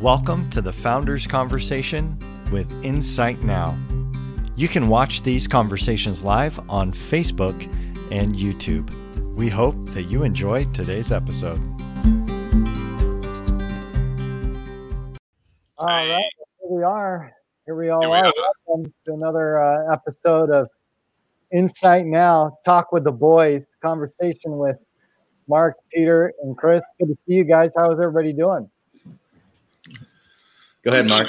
Welcome to the Founders Conversation with Insight Now. You can watch these conversations live on Facebook and YouTube. We hope that you enjoy today's episode. All right, here we are. Here we all Here we are. are. Welcome to another uh, episode of Insight Now. Talk with the boys. Conversation with Mark, Peter, and Chris. Good to see you guys. How is everybody doing? Go ahead, I'm Mark.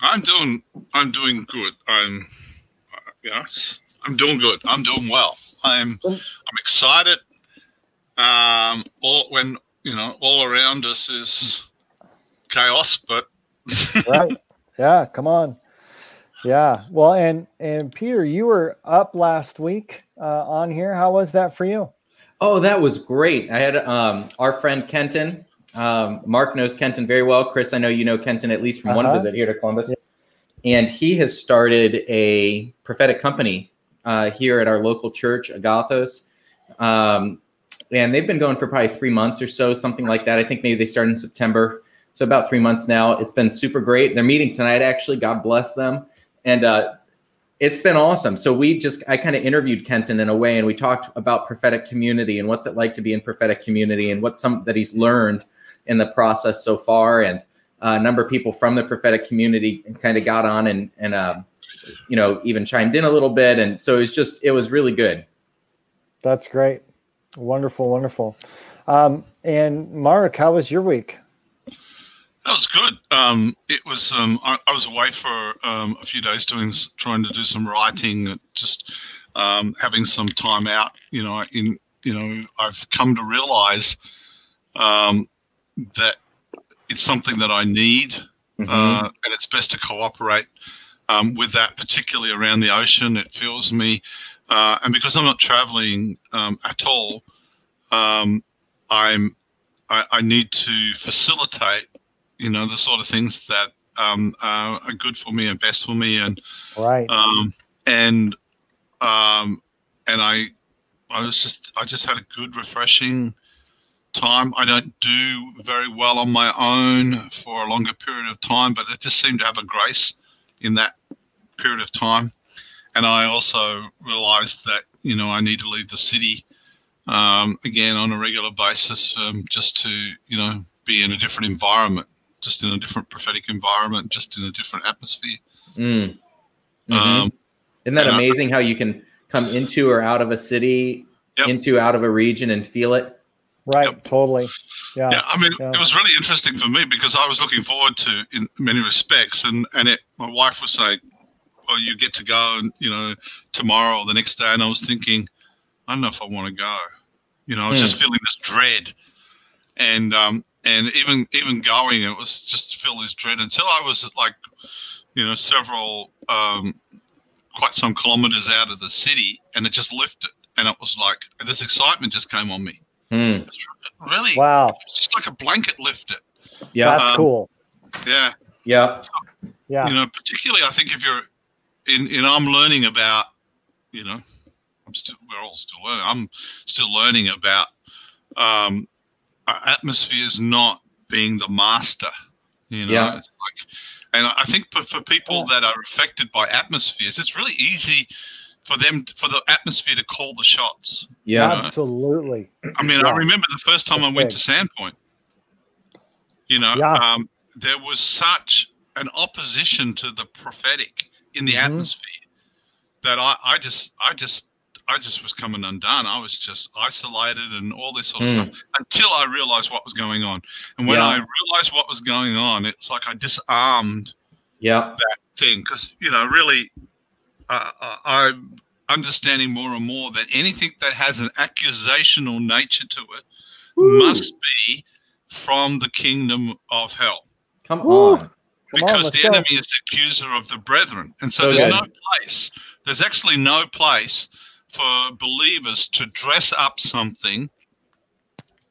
I'm doing. I'm doing good. I'm. Uh, yes, I'm doing good. I'm doing well. I'm. I'm excited. Um, all when you know, all around us is chaos, but Right? yeah. Come on. Yeah. Well, and and Peter, you were up last week uh, on here. How was that for you? Oh, that was great. I had um, our friend Kenton. Um, Mark knows Kenton very well. Chris, I know you know Kenton at least from one Uh-huh. visit here to Columbus. And he has started a prophetic company uh, here at our local church, Agathos. Um, and they've been going for probably three months or so, something like that. I think maybe they started in September. So about three months now. It's been super great. They're meeting tonight, actually. God bless them. And uh, it's been awesome. So we just I kind of interviewed Kenton in a way, and we talked about prophetic community and what's it like to be in prophetic community and what some that he's learned in the process so far. And uh, a number of people from the prophetic community kind of got on and and uh, you know even chimed in a little bit. And so it was just it was really good. That's great. Wonderful, wonderful. Um, and Mark, how was your week? that was good. Um, it was. Um, I, I was away for um, a few days doing, trying to do some writing, uh, just um, having some time out. You know, in you know, I've come to realize um, that it's something that I need, Mhm. uh, and it's best to cooperate um, with that, particularly around the ocean. It feels me, uh, and because I'm not traveling um, at all, um, I'm I, I need to facilitate, you know, the sort of things that um, uh, are good for me and best for me, and Right. um, and um, and I I was just I just had a good refreshing time. I don't do very well on my own for a longer period of time, but it just seemed to have a grace in that period of time. And I also realized that you know I need to leave the city um, again on a regular basis, um, just to you know be in a different environment, just in a different prophetic environment, just in a different atmosphere. Mm. Mhm. Um, Isn't that and I- amazing how you can come into or out of a city, Yep. into out of a region, and feel it? Right. Yep. Totally. Yeah. yeah, I mean, yeah. it was really interesting for me because I was looking forward to in many respects, and and it, my wife was saying, "Well, you get to go, and you know, tomorrow or the next day," and I was thinking, I don't know if I want to go. You know, I was Hmm. just feeling this dread, and um, and even even going, it was just feel this dread until I was like, you know, several um, quite some kilometers out of the city, and it just lifted, and it was like this excitement just came on me. Mm. Really, Wow. it's just like a blanket lifted. Yeah, That's Um, cool. Yeah, yeah. Yeah. you know, particularly I think if you're in, in I'm learning about, you know, I'm still we're all still learning. I'm still learning about um, our atmospheres not being the master. You know, Yeah. it's like, and I think for, for people that are affected by atmospheres, it's really easy for them for the atmosphere to call the shots. Yeah. Absolutely. I mean, Yeah. I remember the first time I went big. to Sandpoint. You know, Yeah. um, there was such an opposition to the prophetic in the Mhm. atmosphere that I, I just, I just, I just was coming undone. I was just isolated and all this sort of Hmm. stuff until I realized what was going on. And when Yeah. I realized what was going on, it's like I disarmed Yeah. That thing because you know really uh, uh, i'm understanding more and more that anything that has an accusational nature to it Woo. must be from the kingdom of hell Come Woo. on. Come on, because let's the go. enemy is the accuser of the brethren and so So there's no place there's actually no place for believers to dress up something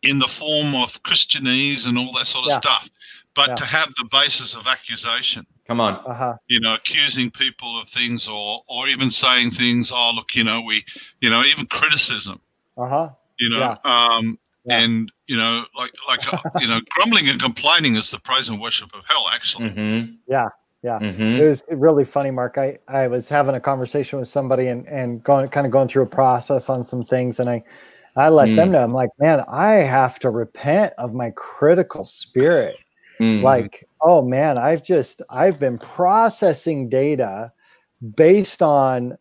in the form of christianese and all that sort of Yeah. stuff but Yeah. to have the basis of accusation Come on. Uh-huh. you know, accusing people of things or or even saying things, oh look, you know, we you know, even criticism, Uh-huh. you know, Yeah. um Yeah. and you know, like like uh, you know, grumbling and complaining is the praise and worship of hell. Actually, Mhm. Yeah, yeah. Mhm. It was really funny, Mark. I, I was having a conversation with somebody and, and going kind of going through a process on some things, and I I let Mm. them know I'm like, man, I have to repent of my critical spirit. Mhm. Like, oh man, I've just I've been processing data based on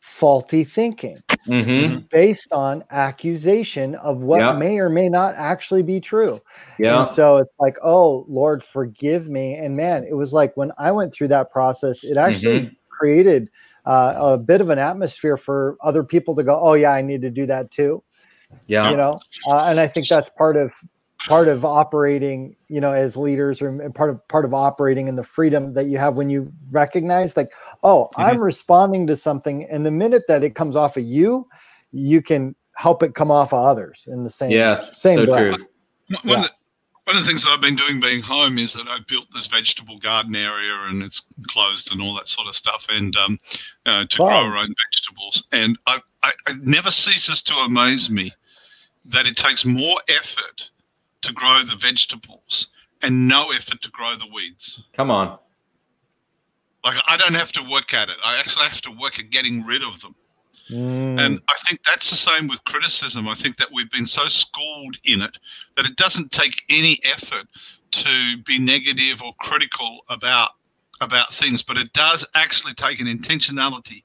faulty thinking, Mhm. based on accusation of what Yeah. may or may not actually be true. Yeah. And so it's like, oh Lord, forgive me. And man, it was like when I went through that process, it actually Mm-hmm. created uh, a bit of an atmosphere for other people to go, oh yeah, I need to do that too. Yeah. You know, uh, and I think that's part of part of operating, you know, as leaders, or and part of part of operating in the freedom that you have when you recognize, like, oh, Mm-hmm. I'm responding to something, and the minute that it comes off of you, you can help it come off of others in the same Yes. same so breath. true. One- Yeah. One, of the, one of the things that I've been doing being home is that I've built this vegetable garden area and it's closed and all that sort of stuff, and um, uh, to grow our own vegetables. And I, I, it never ceases to amaze me that it takes more effort to grow the vegetables and no effort to grow the weeds. Come on. Like I don't have to work at it. I actually have to work at getting rid of them. Mm, And I think that's the same with criticism. I think that we've been so schooled in it that it doesn't take any effort to be negative or critical about about things, but it does actually take an intentionality,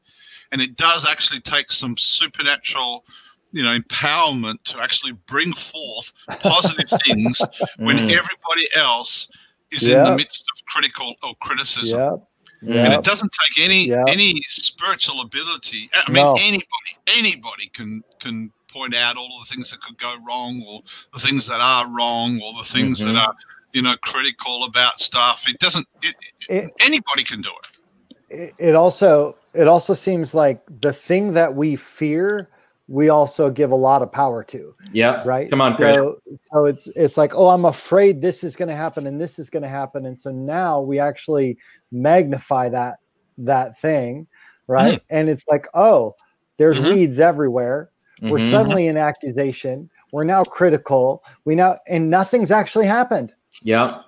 and it does actually take some supernatural, you know, empowerment to actually bring forth positive things when Mm. everybody else is in the midst of critical or criticism Yep. Yeah. and it doesn't take any Yep. any spiritual ability. I mean, No. anybody anybody can can point out all of the things that could go wrong, or the things that are wrong, or the things Mhm. that are you know critical about stuff. It doesn't. It, It- anybody can do it. it, it also it also seems like the thing that we fear we also give a lot of power to Yeah. right Come on, Chris. so, so it's it's like oh i'm afraid this is going to happen and this is going to happen and so now we actually magnify that that thing right Mm-hmm. and it's like oh there's Mhm. weeds everywhere we're Mhm. suddenly in accusation we're now critical we now and nothing's actually happened Yeah.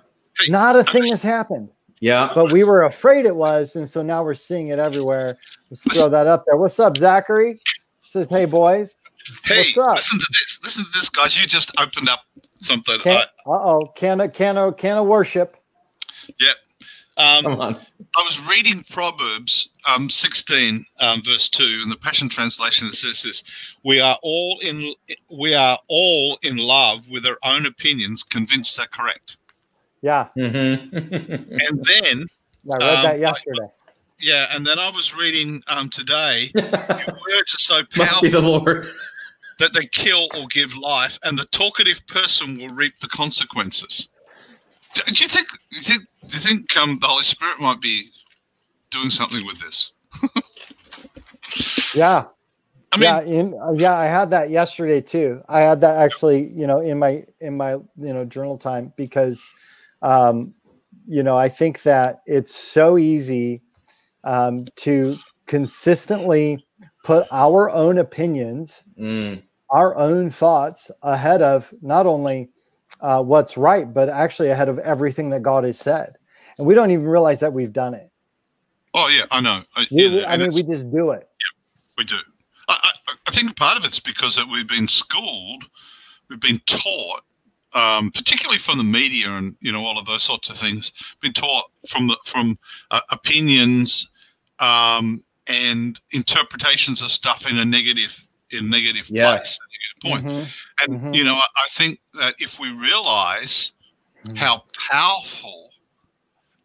Not a thing has happened Yeah. but we were afraid it was, and so now we're seeing it everywhere. Let's throw that up there. What's up, Zachary? Says, hey boys. Hey, What's up? listen to this. Listen to this, guys. You just opened up something. Uh oh, can of can of can of worship. Yep. Um, Come on. I was reading Proverbs um, 16, um, verse 2, in the Passion Translation. It says this: "We are all in we are all in love with our own opinions, convinced they're correct." Yeah, Mhm. And then, I read Um, that yesterday. Yeah, and then I was reading um, today. Your words are so Must be powerful the Lord. that they kill or give life, and the talkative person will reap the consequences. Do, do you think? Do you think? Do you think um, the Holy Spirit might be doing something with this? Yeah, I mean, yeah, in uh, yeah, I had that yesterday too. I had that actually, you know, in my in my you know journal time because, um, you know, I think that it's so easy um, to consistently put our own opinions Mm. our own thoughts ahead of not only uh, what's right, but actually ahead of everything that God has said. And we don't even realize that we've done it. oh yeah, I know. I, We, yeah, I mean, we just do it. We do. I, I, I think part of it's because that we've been schooled, we've been taught, um, particularly from the media and you know all of those sorts of things, been taught from the from uh, opinions um, and interpretations of stuff in a negative in negative Yeah. place, a negative point. Mhm. And Mhm. you know, I, I think that if we realize Mhm. how powerful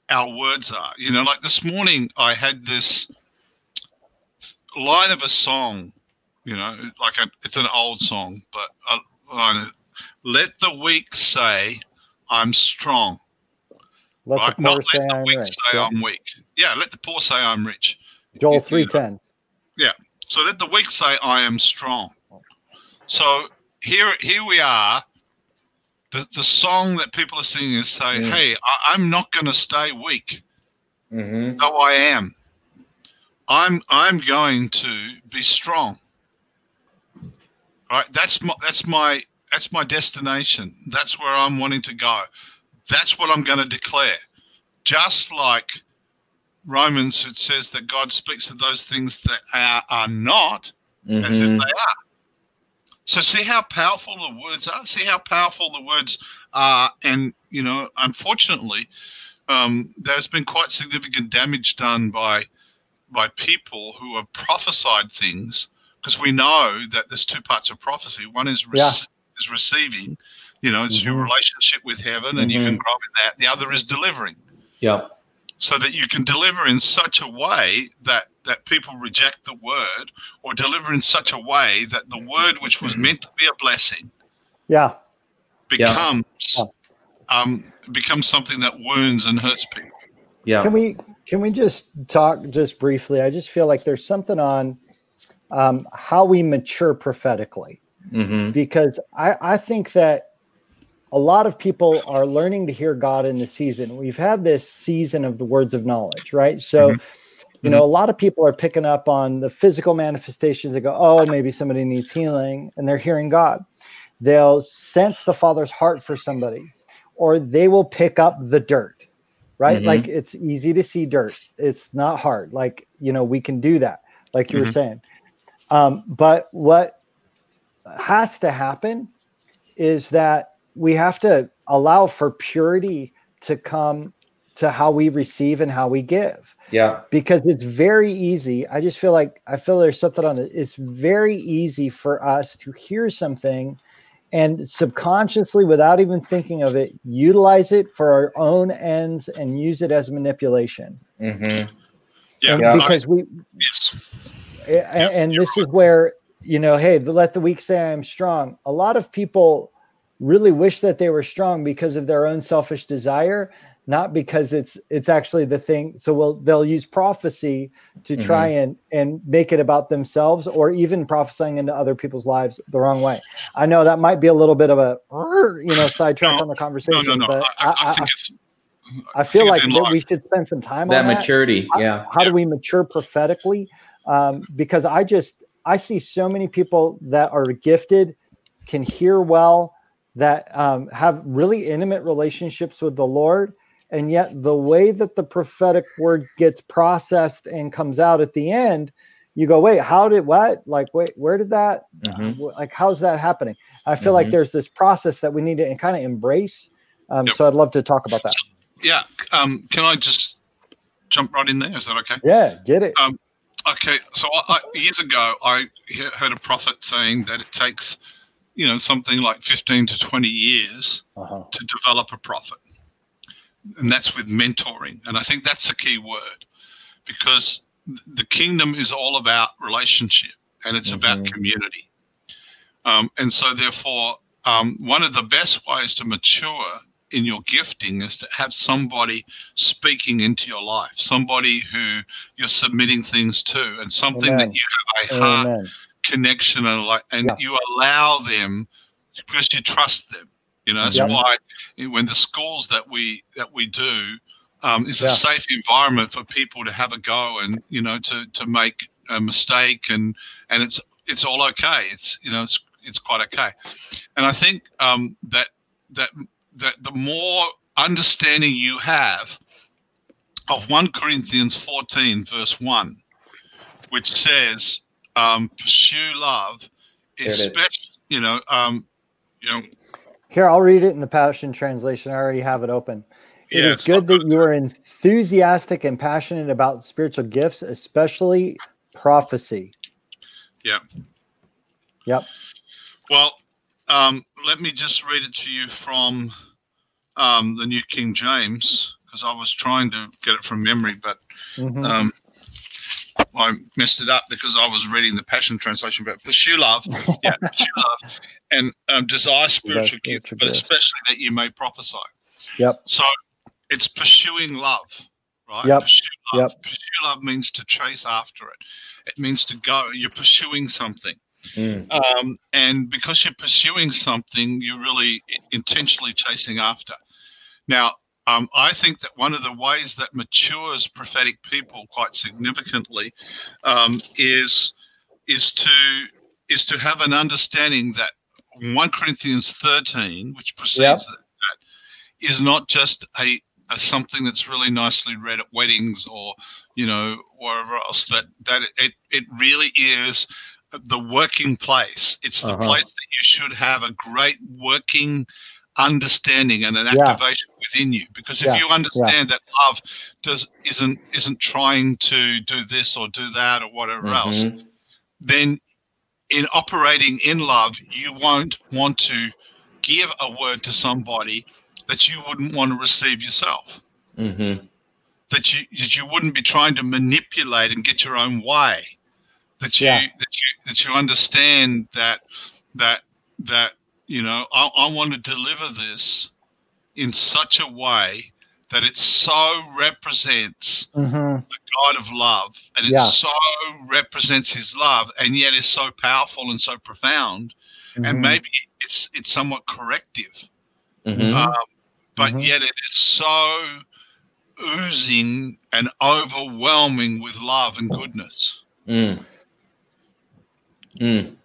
our words are, you know, like this morning I had this line of a song, you know, like a, it's an old song, but a line of, let the weak say I'm strong, Let right? the poor Not say let the I'm weak rich. say Yeah. I'm weak. Yeah, let the poor say I'm rich. Joel three ten. So let the weak say, "I am strong." So here, here we are. The the song that people are singing is saying, Mm. "Hey, I, I'm not going to stay weak, Mhm. though I am. I'm I'm going to be strong." Right? That's my that's my that's my destination. That's where I'm wanting to go. That's what I'm going to declare. Just like Romans, it says that God speaks of those things that are, are not mm-hmm. as if mm-hmm. they are. So see how powerful the words are. See how powerful the words are, and you know, unfortunately, um, there's been quite significant damage done by by people who have prophesied things because we know that there's two parts of prophecy. One is rec- yeah. is receiving, you know, it's mm-hmm. your relationship with heaven, and mm-hmm. you can mm-hmm. grow in that. The other is delivering. Yeah. So that you can deliver in such a way that that people reject the word, or deliver in such a way that the word, which was meant to be a blessing, yeah, becomes yeah. um becomes something that wounds and hurts people. Yeah. Can we can we just talk just briefly? I just feel like there's something on um, how we mature prophetically, mm-hmm. because I I think that a lot of people are learning to hear God in the season. We've had this season of the words of knowledge, right? So, mm-hmm. you know, mm-hmm. a lot of people are picking up on the physical manifestations. They go, oh, maybe somebody needs healing, and they're hearing God. They'll sense the Father's heart for somebody, or they will pick up the dirt, right? Mm-hmm. Like it's easy to see dirt. It's not hard. Like, you know, we can do that, like you were mm-hmm. saying. Um, but what has to happen is that we have to allow for purity to come to how we receive and how we give. Yeah. Because it's very easy. I just feel like I feel there's something on it. It's very easy for us to hear something and subconsciously, without even thinking of it, utilize it for our own ends and use it as manipulation. Mm-hmm. Yeah. And because we, yes. And, and this is where, you know, hey, let the weak say I'm strong. A lot of people really wish that they were strong because of their own selfish desire not because it's it's actually the thing. So we'll they'll use prophecy to mm-hmm. try and and make it about themselves or even prophesying into other people's lives the wrong way. I know that might be a little bit of a you know sidetrack no, on the conversation no, no, but I, I, I, I feel like we should spend some time that on maturity that. yeah. how, how do we mature prophetically? Um, because i just i see so many people that are gifted can hear well that um, have really intimate relationships with the Lord. And yet, the way that the prophetic word gets processed and comes out at the end, you go, wait, how did what? Like, wait, where did that? Mm-hmm. Like, how's that happening? I feel mm-hmm. like there's this process that we need to kind of embrace. Um, yep. So, I'd love to talk about that. Yeah. Um, can I just jump right in there? Is that okay? Yeah, get it. Um, okay. So, I, I, years ago, I heard a prophet saying that it takes you know something like 15 to 20 years uh-huh. to develop a prophet and that's with mentoring and i think that's a key word because the kingdom is all about relationship and it's mm-hmm. about community um, and so therefore um, one of the best ways to mature in your gifting is to have somebody speaking into your life somebody who you're submitting things to and something Amen. that you have a heart Amen connection and like and yeah. you allow them because you trust them you know that's yep. why when the schools that we that we do um, it's yeah. a safe environment for people to have a go and you know to to make a mistake and and it's it's all okay it's you know it's it's quite okay and i think um, that that that the more understanding you have of 1 corinthians 14 verse 1 which says um, pursue love, especially you know, um, you know. Here, I'll read it in the Passion Translation. I already have it open. It yeah, is good that you are enthusiastic and passionate about spiritual gifts, especially prophecy. Yeah. Yep. Well, um, let me just read it to you from um, the New King James because I was trying to get it from memory, but mm-hmm. um, I messed it up because I was reading the Passion Translation, but pursue love, yeah, pursue love, and um, desire spiritual gifts, but especially that you may prophesy. Yep. So it's pursuing love, right? Yep. Pursue love. Yep. Pursue love means to chase after it. It means to go. You're pursuing something. Mm. Um, and because you're pursuing something, you're really intentionally chasing after. Now, um, I think that one of the ways that matures prophetic people quite significantly um, is is to is to have an understanding that 1 Corinthians 13, which precedes that, that, is not just a, a something that's really nicely read at weddings or you know wherever else. That that it it really is the working place. It's the Uh-huh. place that you should have a great working understanding and an Yeah. activation within you. Because if Yeah, you understand that love does isn't isn't trying to do this or do that or whatever else, Mhm. then in operating in love, you won't want to give a word to somebody that you wouldn't want to receive yourself. Mhm. That you that you wouldn't be trying to manipulate and get your own way. That you Yeah. that you that you understand that that that you know I, I want to deliver this in such a way that it so represents Mhm. the God of love, and it Yeah. so represents His love, and yet is so powerful and so profound, and Mhm. maybe it's it's somewhat corrective, Mhm. um, but Mhm. yet it is so oozing and overwhelming with love and goodness, Mm. Mm. and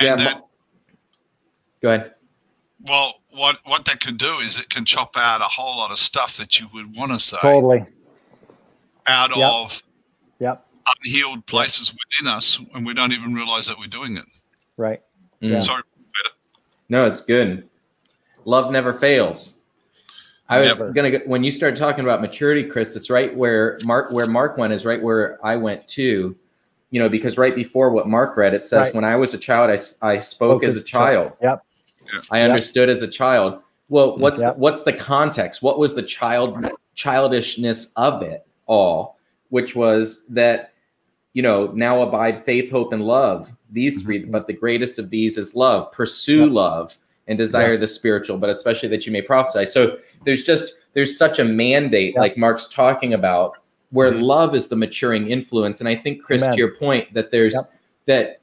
Yeah, that Ma- Go ahead. well, what what that can do is it can chop out a whole lot of stuff that you would want to say Totally. out Yep. of Yep. unhealed places within us, and we don't even realize that we're doing it. Right. Mm. Yeah. Sorry, No, it's good. Love never fails. I was Never. gonna go, when you started talking about maturity, Chris. It's right where Mark where Mark went is right where I went too. You know, because right before what Mark read, it says, Right. "When I was a child, I, s- I spoke as a child. Yep. I Yep. understood as a child." Well, what's Yep. the, what's the context? What was the child childishness of it all? Which was that you know now abide faith, hope, and love. These three, Mhm. but the greatest of these is love. Pursue Yep. love and desire the spiritual, but especially that you may prophesy. So there's just there's such a mandate, Yep. like Mark's talking about, where Mhm. love is the maturing influence. And I think, Chris, Amen. to your point, that there's Yep. that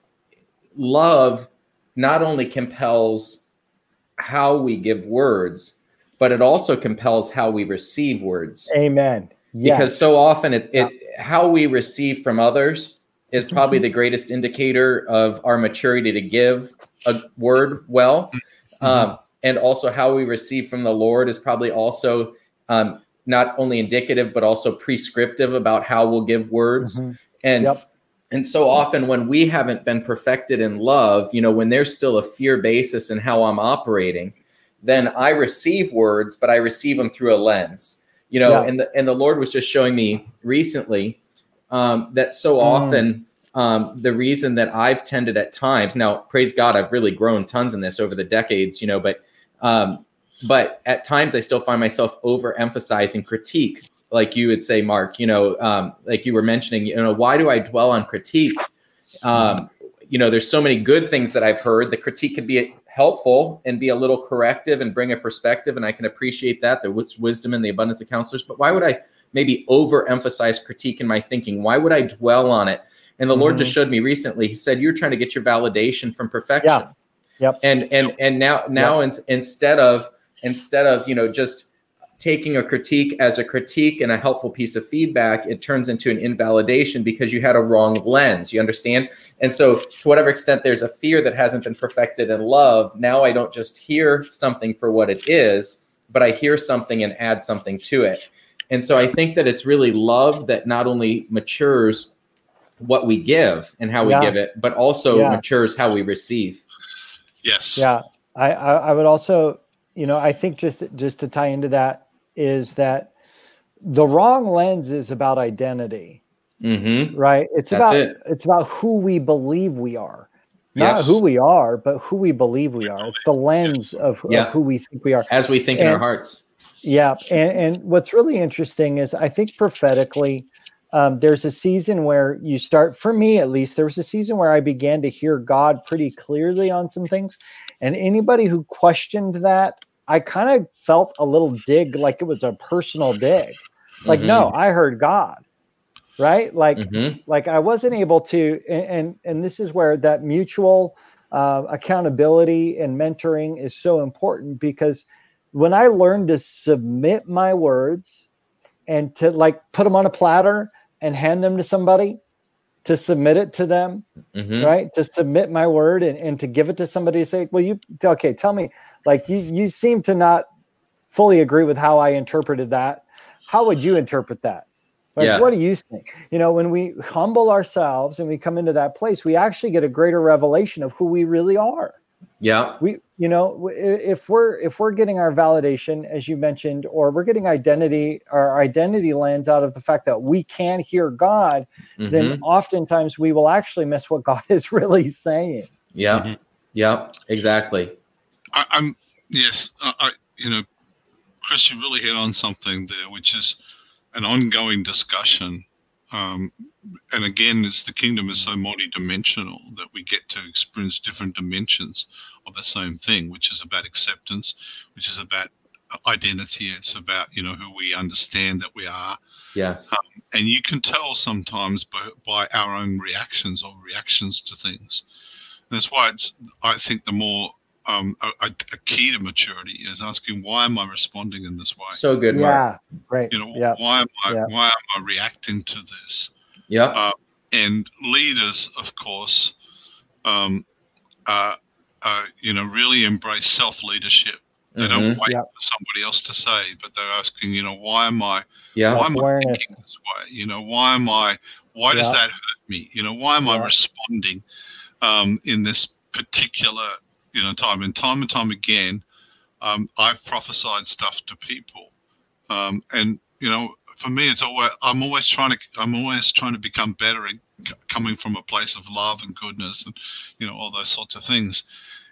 love not only compels how we give words, but it also compels how we receive words. Amen. Yes. Because so often it, it how we receive from others is probably Mm-hmm. the greatest indicator of our maturity to give a word well. Mm-hmm. Um, and also how we receive from the Lord is probably also um, not only indicative, but also prescriptive about how we'll give words. Mhm. And Yep. And so often when we haven't been perfected in love, you know, when there's still a fear basis in how I'm operating, then I receive words, but I receive them through a lens. You know, Yeah. and the and the Lord was just showing me recently um, that so Mm. often um, the reason that I've tended at times now, praise God, I've really grown tons in this over the decades, you know, but um, but at times I still find myself overemphasizing critique, like you would say, Mark. You know, um, like you were mentioning, you know, why do I dwell on critique? Um, you know, there's so many good things that I've heard. The critique could be helpful and be a little corrective and bring a perspective, and I can appreciate that. There was wisdom in the abundance of counselors, but why would I maybe overemphasize critique in my thinking? Why would I dwell on it? And the Lord Mhm. just showed me recently. He said, "You're trying to get your validation from perfection." Yeah. Yep. And and and now now in, instead of instead of you know just taking a critique as a critique and a helpful piece of feedback, it turns into an invalidation because you had a wrong lens. You understand? And so, to whatever extent there's a fear that hasn't been perfected in love, now I don't just hear something for what it is, but I hear something and add something to it. And so, I think that it's really love that not only matures what we give and how we Yeah. give it, but also Yeah. matures how we receive. yes, Yeah, I, I I would also, you know, I think just just to tie into that is that the wrong lens is about identity, Mm-hmm. right? It's That's about it. it's about who we believe we are, not Yes. who we are, but who we believe we are. It's the lens of, Yeah. of who we think we are. As we think in our hearts. Yeah, and and what's really interesting is I think prophetically, um, there's a season where you start. For me, at least, there was a season where I began to hear God pretty clearly on some things, and anybody who questioned that, I kind of felt a little dig, like it was a personal dig. Like, no, I heard God, right? Like, Mhm. like I wasn't able to, and and, and this is where that mutual uh, accountability and mentoring is so important because when I learned to submit my words and to like put them on a platter and hand them to somebody, to submit it to them, Mhm. right? To submit my word and, and to give it to somebody to say, well, you okay, tell me, like you you seem to not fully agree with how I interpreted that. How would you interpret that? Like, Yes. what do you think? You know, when we humble ourselves and we come into that place, we actually get a greater revelation of who we really are Yeah. we you know if we're if we're getting our validation as you mentioned or we're getting identity our identity lens out of the fact that we can hear god then Mhm. oftentimes we will actually miss what god is really saying Yeah. Mhm. Yeah. Exactly. I, I'm yes, I, I you know, Chris, you really hit on something there, which is an ongoing discussion. Um, and again, it's the kingdom is so multi-dimensional that we get to experience different dimensions of the same thing, which is about acceptance, which is about identity. It's about you know who we understand that we are, Yes. and you can tell sometimes by, by our own reactions or reactions to things. And that's why it's I think the more um, a, a a key to maturity is asking why am I responding in this way? So good, yeah right You know, yeah why am I Yeah. why am I reacting to this? Yeah. Uh, and leaders, of course, um, uh, uh, you know, really embrace self leadership. They don't Mhm. wait Yeah. for somebody else to say, but they're asking, you know, why am I Yeah. why am I Awareness. thinking this way? You know, why am I? Why does that hurt me? You know, why am I responding um, in this particular you know time? And time and time again, um, I've prophesied stuff to people, um, and you know, for me, it's always I'm always trying to I'm always trying to become better and c- coming from a place of love and goodness and you know all those sorts of things,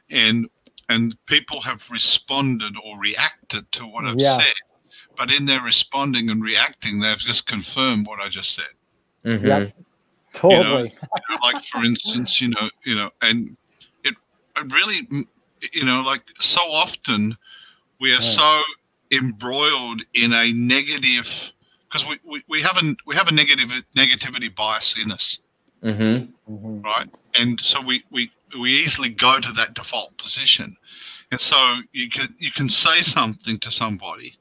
and and people have responded or reacted to what I've Yeah. said but in their responding and reacting, they've just confirmed what I just said. Mhm. Yep. totally You know, like for instance, you know, you know, and it, it really, you know, like so often we are Right. so embroiled in a negative because we, we, we have a we have a negative negativity bias in us, Mhm. Mhm. right? And so we we we easily go to that default position, and so you can you can say something to somebody,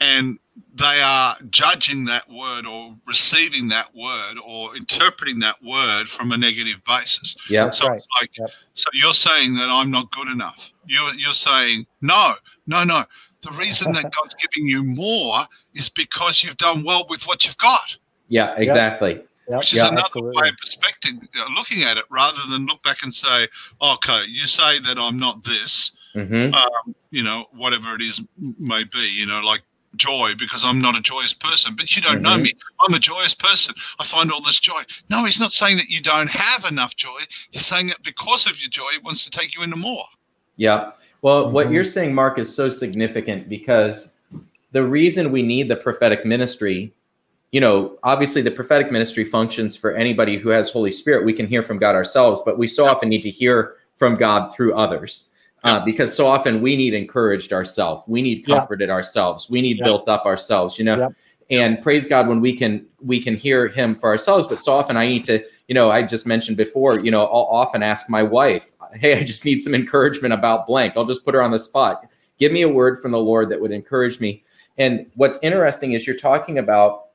and they are judging that word or receiving that word or interpreting that word from a negative basis. Yeah. So right. like, Yep. so you're saying that I'm not good enough. You're you're saying no, no, no. The reason that God's giving you more is because you've done well with what you've got, Yeah. Exactly. Yep. which is Yeah, another absolutely. way of perspective, uh, looking at it, rather than look back and say, okay, you say that I'm not this, Mhm. um, you know, whatever it is may be, you know, like joy because I'm not a joyous person, but you don't know Mhm. me. I'm a joyous person. I find all this joy. No, he's not saying that you don't have enough joy. He's saying that because of your joy, he wants to take you into more. Yeah. Well, what Mhm. you're saying, Mark, is so significant because the reason we need the prophetic ministry, you know, obviously the prophetic ministry functions for anybody who has Holy Spirit. We can hear from God ourselves, but we so often need to hear from God through others. Uh, because so often we need encouraged ourselves, we need Yeah. comforted ourselves, we need Yeah. built up ourselves, you know. Yep. And praise God when we can we can hear Him for ourselves. But so often I need to, you know, I just mentioned before, you know, I'll often ask my wife, "Hey, I just need some encouragement about blank." I'll just put her on the spot. Give me a word from the Lord that would encourage me. And what's interesting is you're talking about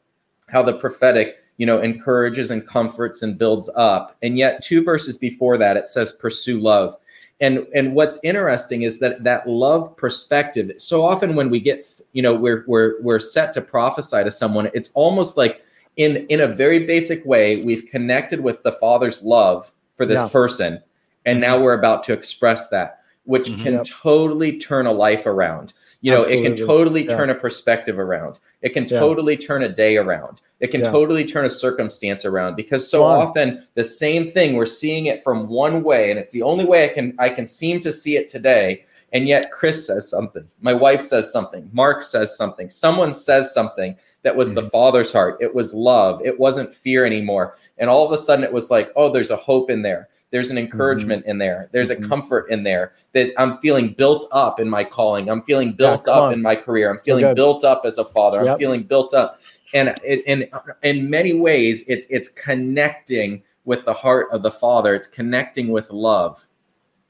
how the prophetic, you know, encourages and comforts and builds up. And yet two verses before that it says pursue love. And and what's interesting is that that love perspective, so often when we get, you know, we're we're we're set to prophesy to someone, it's almost like in in a very basic way, we've connected with the Father's love for this Yeah. person. And now we're about to express that, which Mhm. can Yep. totally turn a life around. You know, it can totally Yeah. turn a perspective around. It can Yeah. totally turn a day around. It can Yeah. totally turn a circumstance around because so Wow. often the same thing we're seeing it from one way and it's the only way I can I can seem to see it today and yet Chris says something. My wife says something. Mark says something. Someone says something that was the mm-hmm. father's heart. It was love. It wasn't fear anymore. And all of a sudden it was like, "Oh, there's a hope in there. There's an encouragement in there. There's a comfort in there that I'm feeling built up in my calling. I'm feeling built come up on. in my career. I'm feeling built up as a father. I'm feeling built up. And in in many ways, it's it's connecting with the heart of the Father. It's connecting with love.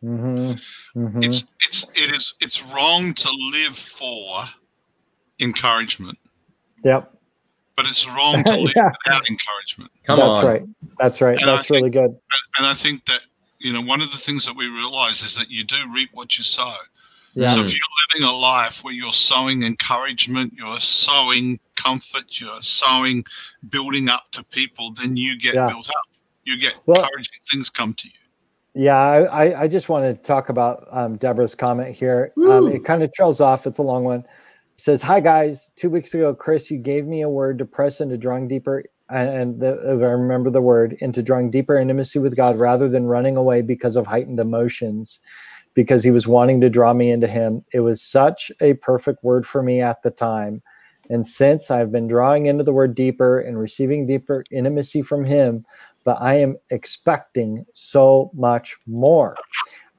Mhm. Mhm. It's it's it is it's wrong to live for encouragement. Yep. But it's wrong to lead Yeah. without encouragement. Come That's on. right. That's right. And I That's really good. And, and I think that you know one of the things that we realize is that you do reap what you sow. Yeah. So if you're living a life where you're sowing encouragement, you're sowing comfort, you're sowing building up to people, then you get Yeah. built up. You get Well- encouraging things come to you. Yeah, I, I- I just want to talk about um, Deborah's comment here. Um, it kind of trails off. It's a long one. Says, "Hi guys, two weeks ago, Chris, you gave me a word to press into drawing deeper, and, and the, I remember the word, into drawing deeper intimacy with God, rather than running away because of heightened emotions, because He was wanting to draw me into Him. It was such a perfect word for me at the time." And since I've been drawing into the word deeper and receiving deeper intimacy from Him, but I am expecting so much more.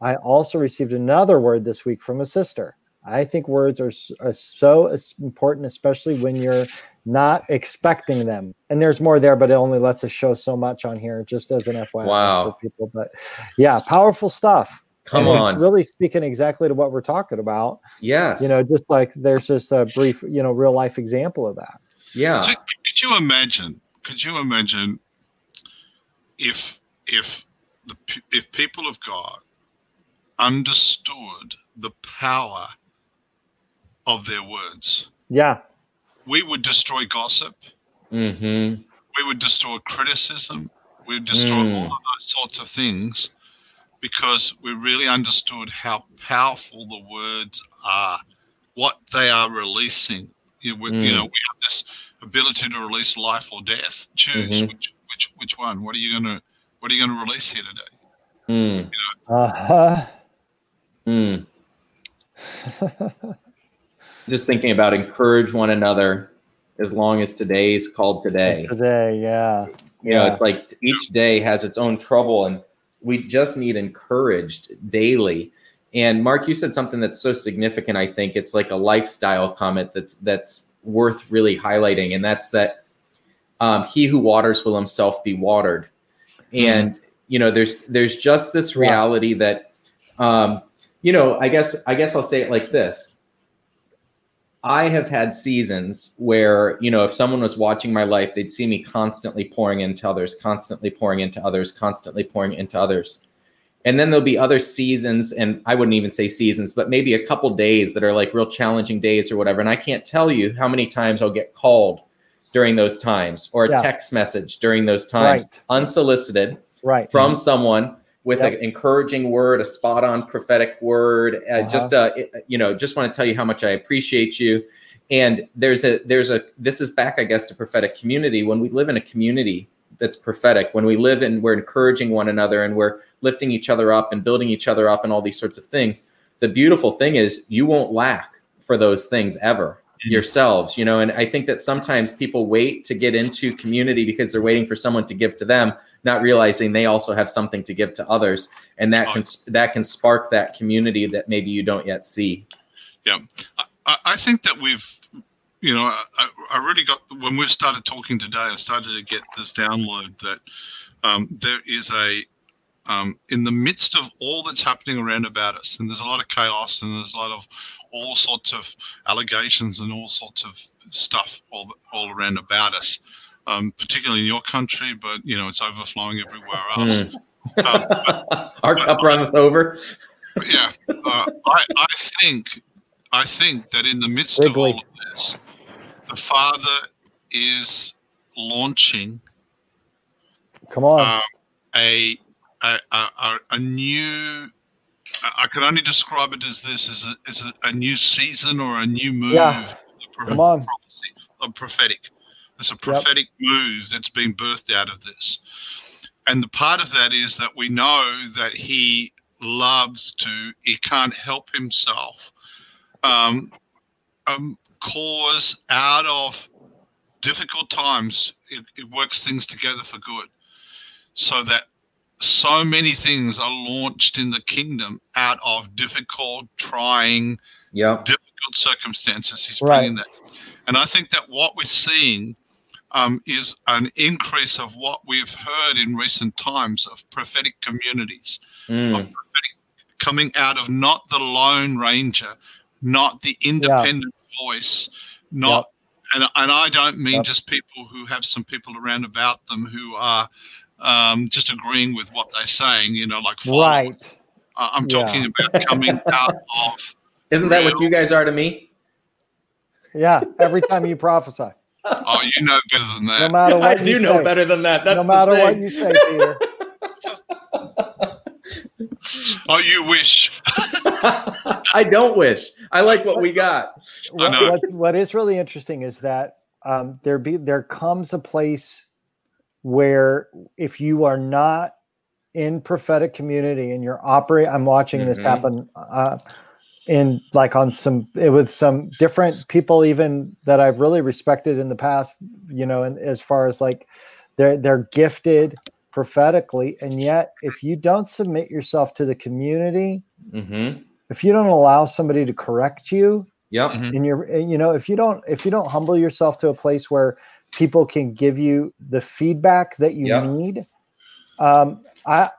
I also received another word this week from a sister. I think words are, are so important, especially when you're not expecting them. And there's more there, but it only lets us show so much on here, just as an FYI Wow. for people. But yeah, powerful stuff. Come And on. really speaking exactly to what we're talking about. Yes. You know, just like there's just a brief, you know, real life example of that. yeah. So could you imagine? Could you imagine if if the if people of God understood the power of their words? Yeah. We would destroy gossip. Mm-hmm. We would destroy criticism. We would destroy Mm. all of those sorts of things because we really understood how powerful the words are, what they are releasing. You, we, you Mm. know, we have this ability to release life or death. Choose Mhm. which which which one. What are you gonna What are you gonna release here today? Mm. Uh-huh. Mm. Just thinking about encourage one another as long as today is called today. Today, yeah. You know, Yeah. it's like each day has its own trouble, and we just need encouraged daily. And Mark, you said something that's so significant. I think it's like a lifestyle comment that's that's worth really highlighting, and that's that um, he who waters will himself be watered. And you know, there's there's just this Yeah. reality that, um, you know, I guess I guess I'll say it like this. I have had seasons where, you know, if someone was watching my life, they'd see me constantly pouring into others, constantly pouring into others, constantly pouring into others. And then there'll be other seasons, and I wouldn't even say seasons, but maybe a couple days that are like real challenging days or whatever. And I can't tell you how many times I'll get called during those times or a Yeah. text message during those times, Right. unsolicited Right. from mm-hmm. someone with Yep. an encouraging word, a spot on prophetic word. Uh, Uh-huh. Just, uh, you know, just want to tell you how much I appreciate you. And there's a, there's a, this is back, I guess, to prophetic community. When we live in a community that's prophetic, when we live and we're encouraging one another and we're lifting each other up and building each other up and all these sorts of things, the beautiful thing is you won't lack for those things ever yourselves you know and i think that sometimes people wait to get into community because they're waiting for someone to give to them not realizing they also have something to give to others. And that can that can spark that community that maybe you don't yet see. I, I think that we've, you know, I, I really got when we started talking today. I started to get this download that um, there is a um, in the midst of all that's happening around about us, and there's a lot of chaos, and there's a lot of all sorts of allegations and all sorts of stuff all all around about us, um, particularly in your country, but you know it's overflowing everywhere else. Hmm. Um, our cup runneth over yeah, uh, I, I think I think that in the midst Wrigley. of all of this, the Father is launching Come on. um, a, a, a a new. I can only describe it as this: as a, as a, a new season or a new move. Yeah. pro- Come on. prophecy, of prophetic. There's a prophetic move that's been birthed out of this. And the part of that is that we know that he loves to, he can't help himself, um, um, cause out of difficult times, it, it works things together for good. So that so many things are launched in the kingdom out of difficult, trying, yep difficult circumstances. He's Right. bringing that. And I think that what we're seeing um, is an increase of what we've heard in recent times of prophetic communities, Mm. of prophetic coming out of not the lone ranger, not the independent voice, not and and I don't mean Yep. just people who have some people around about them who are um, just agreeing with what they're saying. You know, like followers. Right. Uh, I'm Yeah. talking about coming out of. Isn't that what you guys are to me? Yeah. Every time you prophesy, Oh, you know better than that. no that. matter I what do you know say, better than that. That's no matter what you say, Peter. oh, you wish. I don't wish. I like what we got. I know. what, what is really interesting is that um, there be there comes a place where if you are not in prophetic community and you're operating, I'm watching this Mhm. happen uh, in like on some eh, with some different people even that I've really respected in the past. You know, and as far as like they're they're gifted prophetically, and yet if you don't submit yourself to the community, Mm-hmm. if you don't allow somebody to correct you, Yep. Mhm. and you're you know if you don't if you don't humble yourself to a place where people can give you the feedback that you Yep. need um i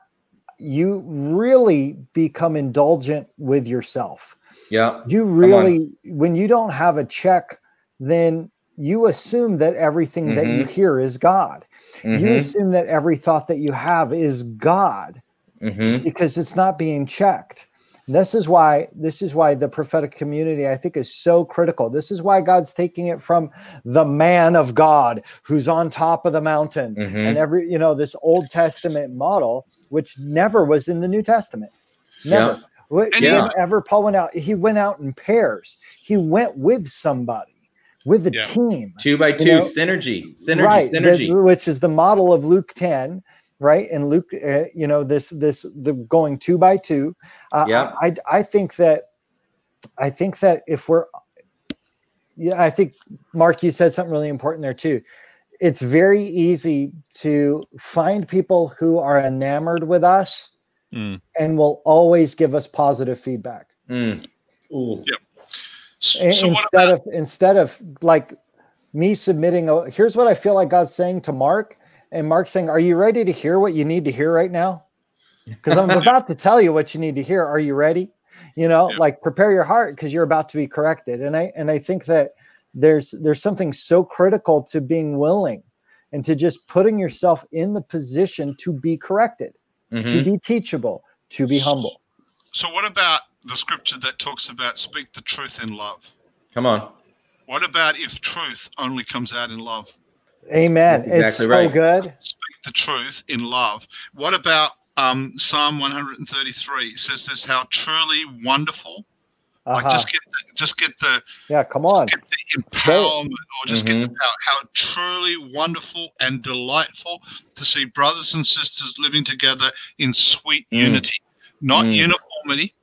you really become indulgent with yourself Yeah. you really when you don't have a check then you assume that everything that you hear is god you Mm-hmm. assume that every thought that you have is god Mm-hmm. because it's not being checked. This is why this is why the prophetic community I think is so critical. This is why God's taking it from the man of God who's on top of the mountain Mhm. and every you know this Old Testament model which never was in the New Testament. Never. Wh- And yeah. Whenever Paul went out, he went out in pairs. He went with somebody, with a Yeah. team Two by two know, synergy. Synergy. right Synergy. the- which is the model of luke 10 right and luke uh, you know this this the going two by two uh, Yeah. I, I i think that i think that if we're yeah i think mark you said something really important there too it's very easy to find people who are enamored with us Mm. and will always give us positive feedback Mm. Ooh. So, so instead about? of instead of like me submitting a here's what i feel like god's saying to mark and mark saying are you ready to hear what you need to hear right now because i'm about to tell you what you need to hear are you ready you know Yeah. like prepare your heart because you're about to be corrected and i and i think that there's there's something so critical to being willing and to just putting yourself in the position to be corrected to Mhm. be teachable to be humble So what about the scripture that talks about speak the truth in love? Come on. What about if truth only comes out in love? amen That's it's exactly so right. good Speak the truth in love. What about um, Psalm 133? It says this: How truly wonderful. Like Uh-huh. just get the, just get the yeah come on get the empowerment or just get the Mhm. power. How truly wonderful and delightful to see brothers and sisters living together in sweet Mm. unity, not Mm. uniformity,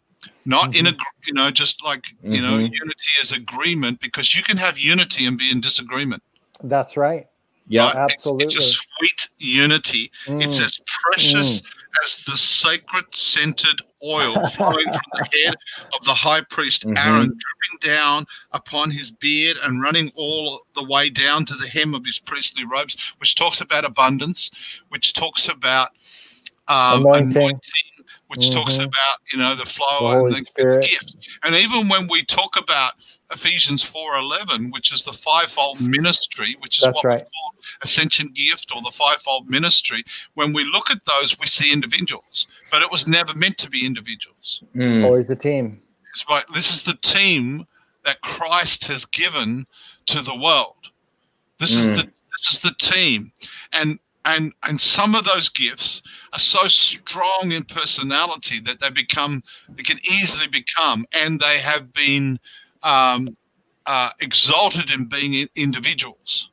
not in a you know just like you know Mhm. unity is agreement because you can have unity and be in disagreement. that's right Yeah. right? Absolutely. it's, a sweet unity. It's Mm. as precious as the sacred scented oil flowing from the head of the high priest Mhm. Aaron, dripping down upon his beard and running all the way down to the hem of his priestly robes, which talks about abundance, which talks about um, Anointing. anointing. which talks Mhm. about you know the The flow and the, the gift. And even when we talk about Ephesians four eleven, which is the fivefold ministry, which is That's what right. we call ascension gift or the fivefold ministry, when we look at those, we see individuals, but it was never meant to be individuals. Mm. Always the team. It's like this is the team that Christ has given to the world. This is Mm. the this is the team, and and and some of those gifts are so strong in personality that they become they can easily become, and they have been um, uh, exalted in being individuals,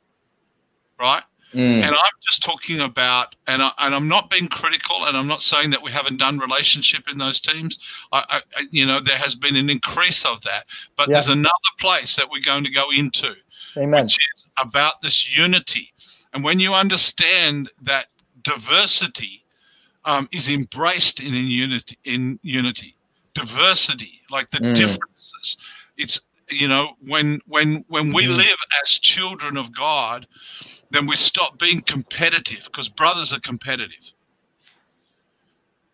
right? Mm. And I'm just talking about, and, I, and I'm not being critical, and I'm not saying that we haven't done relationship in those teams. I, I, you know, there has been an increase of that, but Yeah. there's another place that we're going to go into, Amen. which is about this unity. And when you understand that diversity um, is embraced in, in unity, in unity, diversity, like the Mm. differences, it's you know when when when we Mhm. live as children of God, then we stop being competitive because brothers are competitive.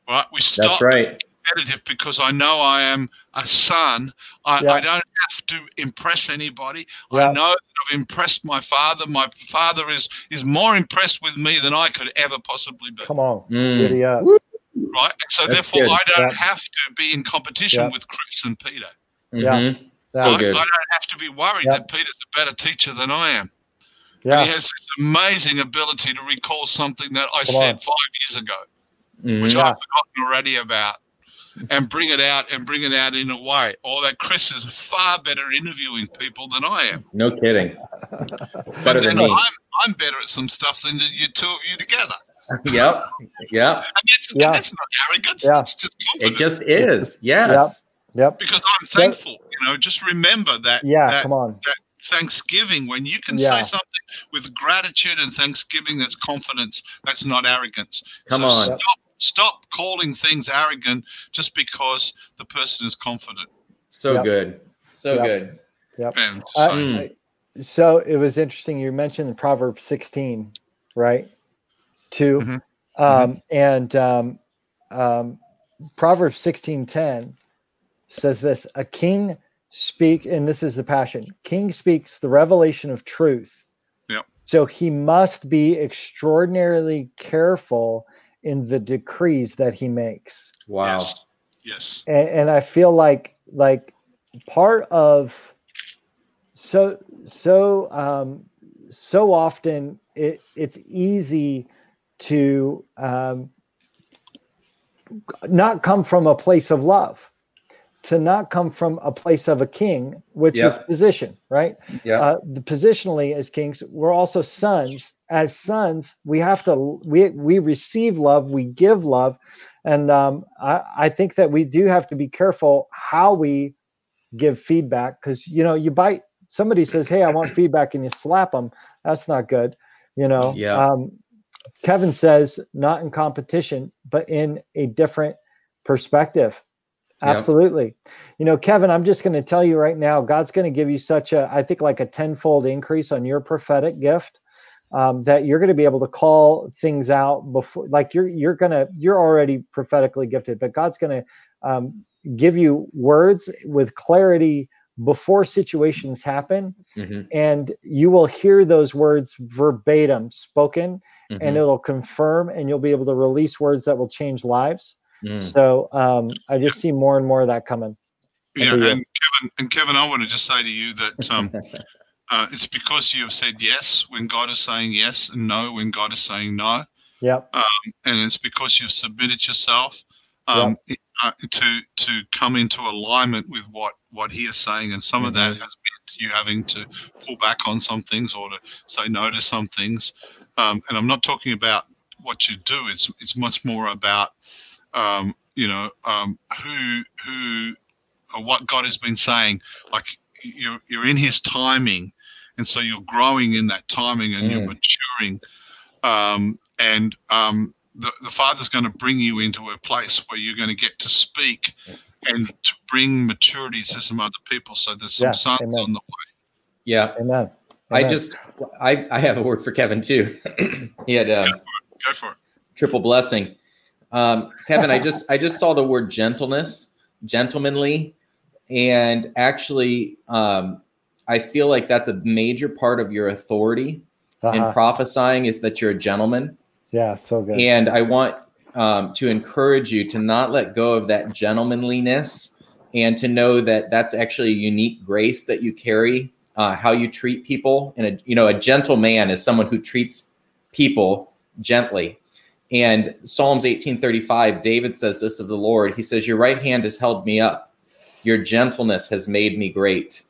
Right? We stop That's right. competitive because I know I am a son. I, Yeah. I don't have to impress anybody. Yeah. I know that I've impressed my father. My father is is more impressed with me than I could ever possibly be. Come on, Mm. giddy up. Right. So That's therefore, good. I don't Yeah. have to be in competition Yeah. with Chris and Peter. Yeah. Mhm. Yeah. So I, good. I don't have to be worried Yeah. that Peter's a better teacher than I am. And Yeah, he has this amazing ability to recall something that I Come said on. five years ago, Mhm. which Yeah. I've forgotten already about, and bring it out and bring it out in a way. Or that Chris is far better interviewing people than I am. No kidding. Better than me. I'm, I'm better at some stuff than you two of you together. Yep. Yep. And that's, and that's not arrogance. Yeah. It's just It just is. Yes. yep. because I'm thankful. You know, just remember that. Yeah, that come on. Thanksgiving, when you can Yeah. say something with gratitude and thanksgiving, that's confidence. That's not arrogance. Come So on. Stop, stop calling things arrogant just because the person is confident. So Yep. good. So Yep. good. And I- so, Mm. So it was interesting. You mentioned Proverbs 16, right? 2 Mhm. Um, and um, um, Proverbs 16:10 says this: A king speak, and this is the passion. King speaks the revelation of truth. Yep. So he must be extraordinarily careful in the decrees that he makes Wow. yes, yes, and, and I feel like like part of so so um, so often it it's easy to um, not come from a place of love to not come from a place of a king which is position right? Yeah. uh, the positionally as kings we're also sons. As sons we have to we we receive love we give love and um, I, I think that we do have to be careful how we give feedback because you know you bite somebody says hey i want feedback and you slap them that's not good you know? Yeah. um, kevin says not in competition but in a different perspective Absolutely you know kevin i'm just going to tell you right now god's going to give you such a i think like a tenfold increase on your prophetic gift um, that you're going to be able to call things out before like you're you're going to you're already prophetically gifted but god's going to um, give you words with clarity before situations happen Mhm. and you will hear those words verbatim spoken and Mhm. it'll confirm and you'll be able to release words that will change lives Mm. so um, i just see more and more of that coming yeah. Under you. And Kevin, and Kevin, I want to just say to you that um, uh, it's because you have said yes when God is saying yes, and no when God is saying no. yep and it's because you've submitted yourself um, uh, to to come into alignment with what what he is saying, and some of that Mhm. has meant you having to pull back on some things or to say no to some things. Um, and I'm not talking about what you do; it's it's much more about um, you know um, who who or what God has been saying. Like you're you're in His timing, and so you're growing in that timing and you're Mm. maturing. Um, and um, the, the Father's going to bring you into a place where you're going to get to speak and to bring maturity to some other people. So there's some Yeah, sons amen. on the way. Yeah. amen I Amen. just, I, I have a word for Kevin too. he had uh, Go for it. triple blessing. Um, Kevin, I just, I just saw the word gentleness, gentlemanly, and actually, um, I feel like that's a major part of your authority in Uh-huh. prophesying is that you're a gentleman. yeah so good And I want um, to encourage you to not let go of that gentlemanliness and to know that that's actually a unique grace that you carry, uh, how you treat people. And, a, you know, a gentle man is someone who treats people gently. And Psalms 1835, David says this of the Lord. He says, Your right hand has held me up, your gentleness has made me great.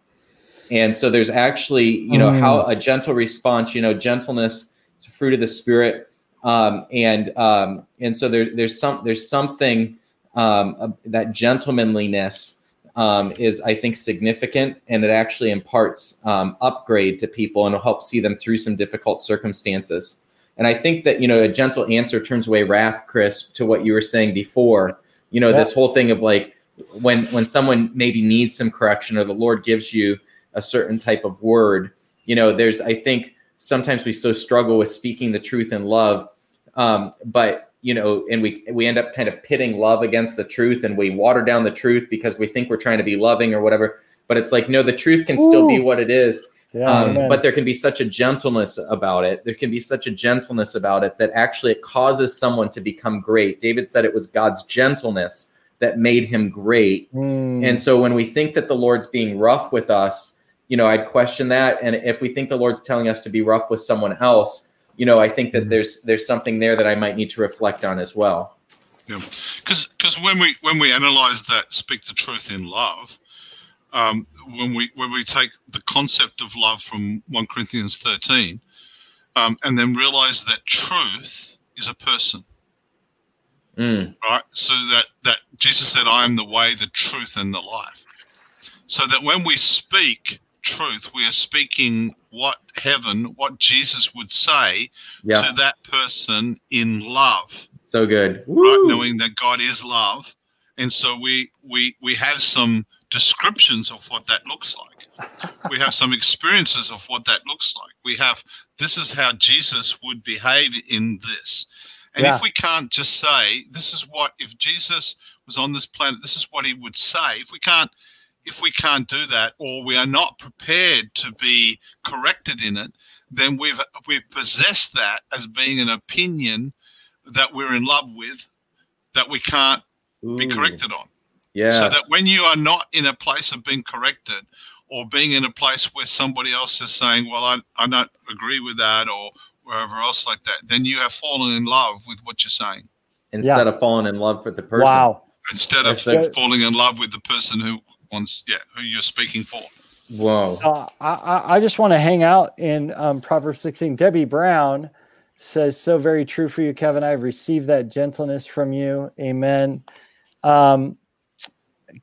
And so there's actually, you know, Mm. how a gentle response, you know, gentleness is a fruit of the spirit um, and um, and so there, there's some there's something um, uh, that gentlemanliness um, is I think significant, and it actually imparts um, upgrade to people and will help see them through some difficult circumstances. And I think that you know a gentle answer turns away wrath, Chris, to what you were saying before. You know Yeah. this whole thing of like when when someone maybe needs some correction or the Lord gives you a certain type of word. You know, there's I think sometimes we so struggle with speaking the truth in love um, but you know, and we we end up kind of pitting love against the truth, and we water down the truth because we think we're trying to be loving or whatever. But it's like no, the truth can still be what it is. Yeah, um, but there can be such a gentleness about it. There can be such a gentleness about it that actually it causes someone to become great. David said it was God's gentleness that made him great. Mm, And so when we think that the Lord's being rough with us, you know, I'd question that. And if we think the Lord's telling us to be rough with someone else, you know, I think that there's there's something there that I might need to reflect on as well. Yeah, because because when we when we analyze that speak the truth in love um, when we when we take the concept of love from 1 corinthians 13 um, and then realize that truth is a person. Mm, right? So that that jesus said i am the way the truth and the life. So that when we speak truth we are speaking what heaven what jesus would say yeah, to that person in love. So good. right? Knowing that god is love. And so we we we have some descriptions of what that looks like. We have some experiences of what that looks like. We have this is how jesus would behave in this. And Yeah. if we can't just say this is what if jesus was on this planet this is what he would say. If we can't if we can't do that or we are not prepared to be corrected in it then we've we've possessed that as being an opinion that we're in love with that we can't be corrected on. Yes. So that when you are not in a place of being corrected or being in a place where somebody else is saying, Well, I, I don't agree with that or wherever else like that, then you have fallen in love with what you're saying Instead of falling in love with the person. wow. instead of That's falling in love with the person who wants, yeah, who you're speaking for. Whoa. Uh, I, I I just want to hang out in um, Proverbs 16. Debbie Brown says, So very true for you, Kevin. I've received that gentleness from you. Amen. Um,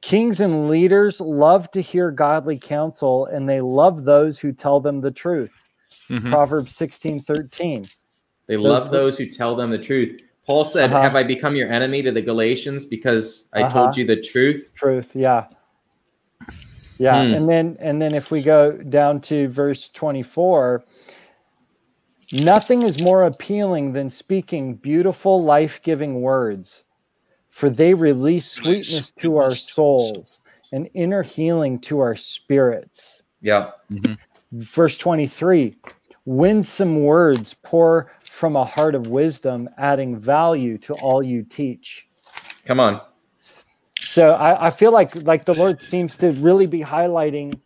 kings and leaders love to hear godly counsel and they love those who tell them the truth. Mhm. Proverbs 16 13. They love those who tell them the truth. Paul said, Uh-huh. Have I become your enemy to the Galatians because I Uh-huh. told you the truth? Truth. Yeah. Yeah. Hmm. And then, and then if we go down to verse 24, nothing is more appealing than speaking beautiful, life giving words, for they release sweetness to our souls and inner healing to our spirits. Yeah. Verse 23 winsome words pour from a heart of wisdom, adding value to all you teach. Come on. So I, I feel like like the Lord seems to really be highlighting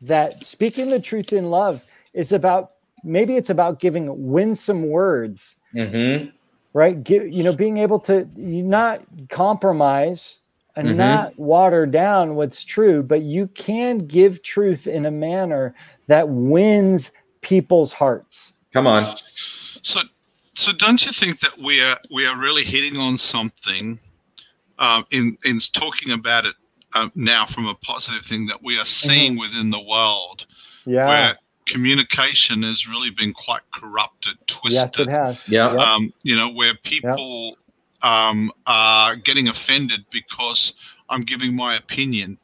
that speaking the truth in love is about maybe it's about giving winsome words, Mm-hmm. Right? Give, you know, being able to not compromise and Mhm. not water down what's true, but you can give truth in a manner that wins people's hearts. Come on. So, so don't you think that we are we are really hitting on something um, in in talking about it um, now from a positive thing that we are seeing within the world Yeah. where communication has really been quite corrupted, twisted. Yes, twisted. it has. Yeah. Um, you know, where people um, are getting offended because I'm giving my opinion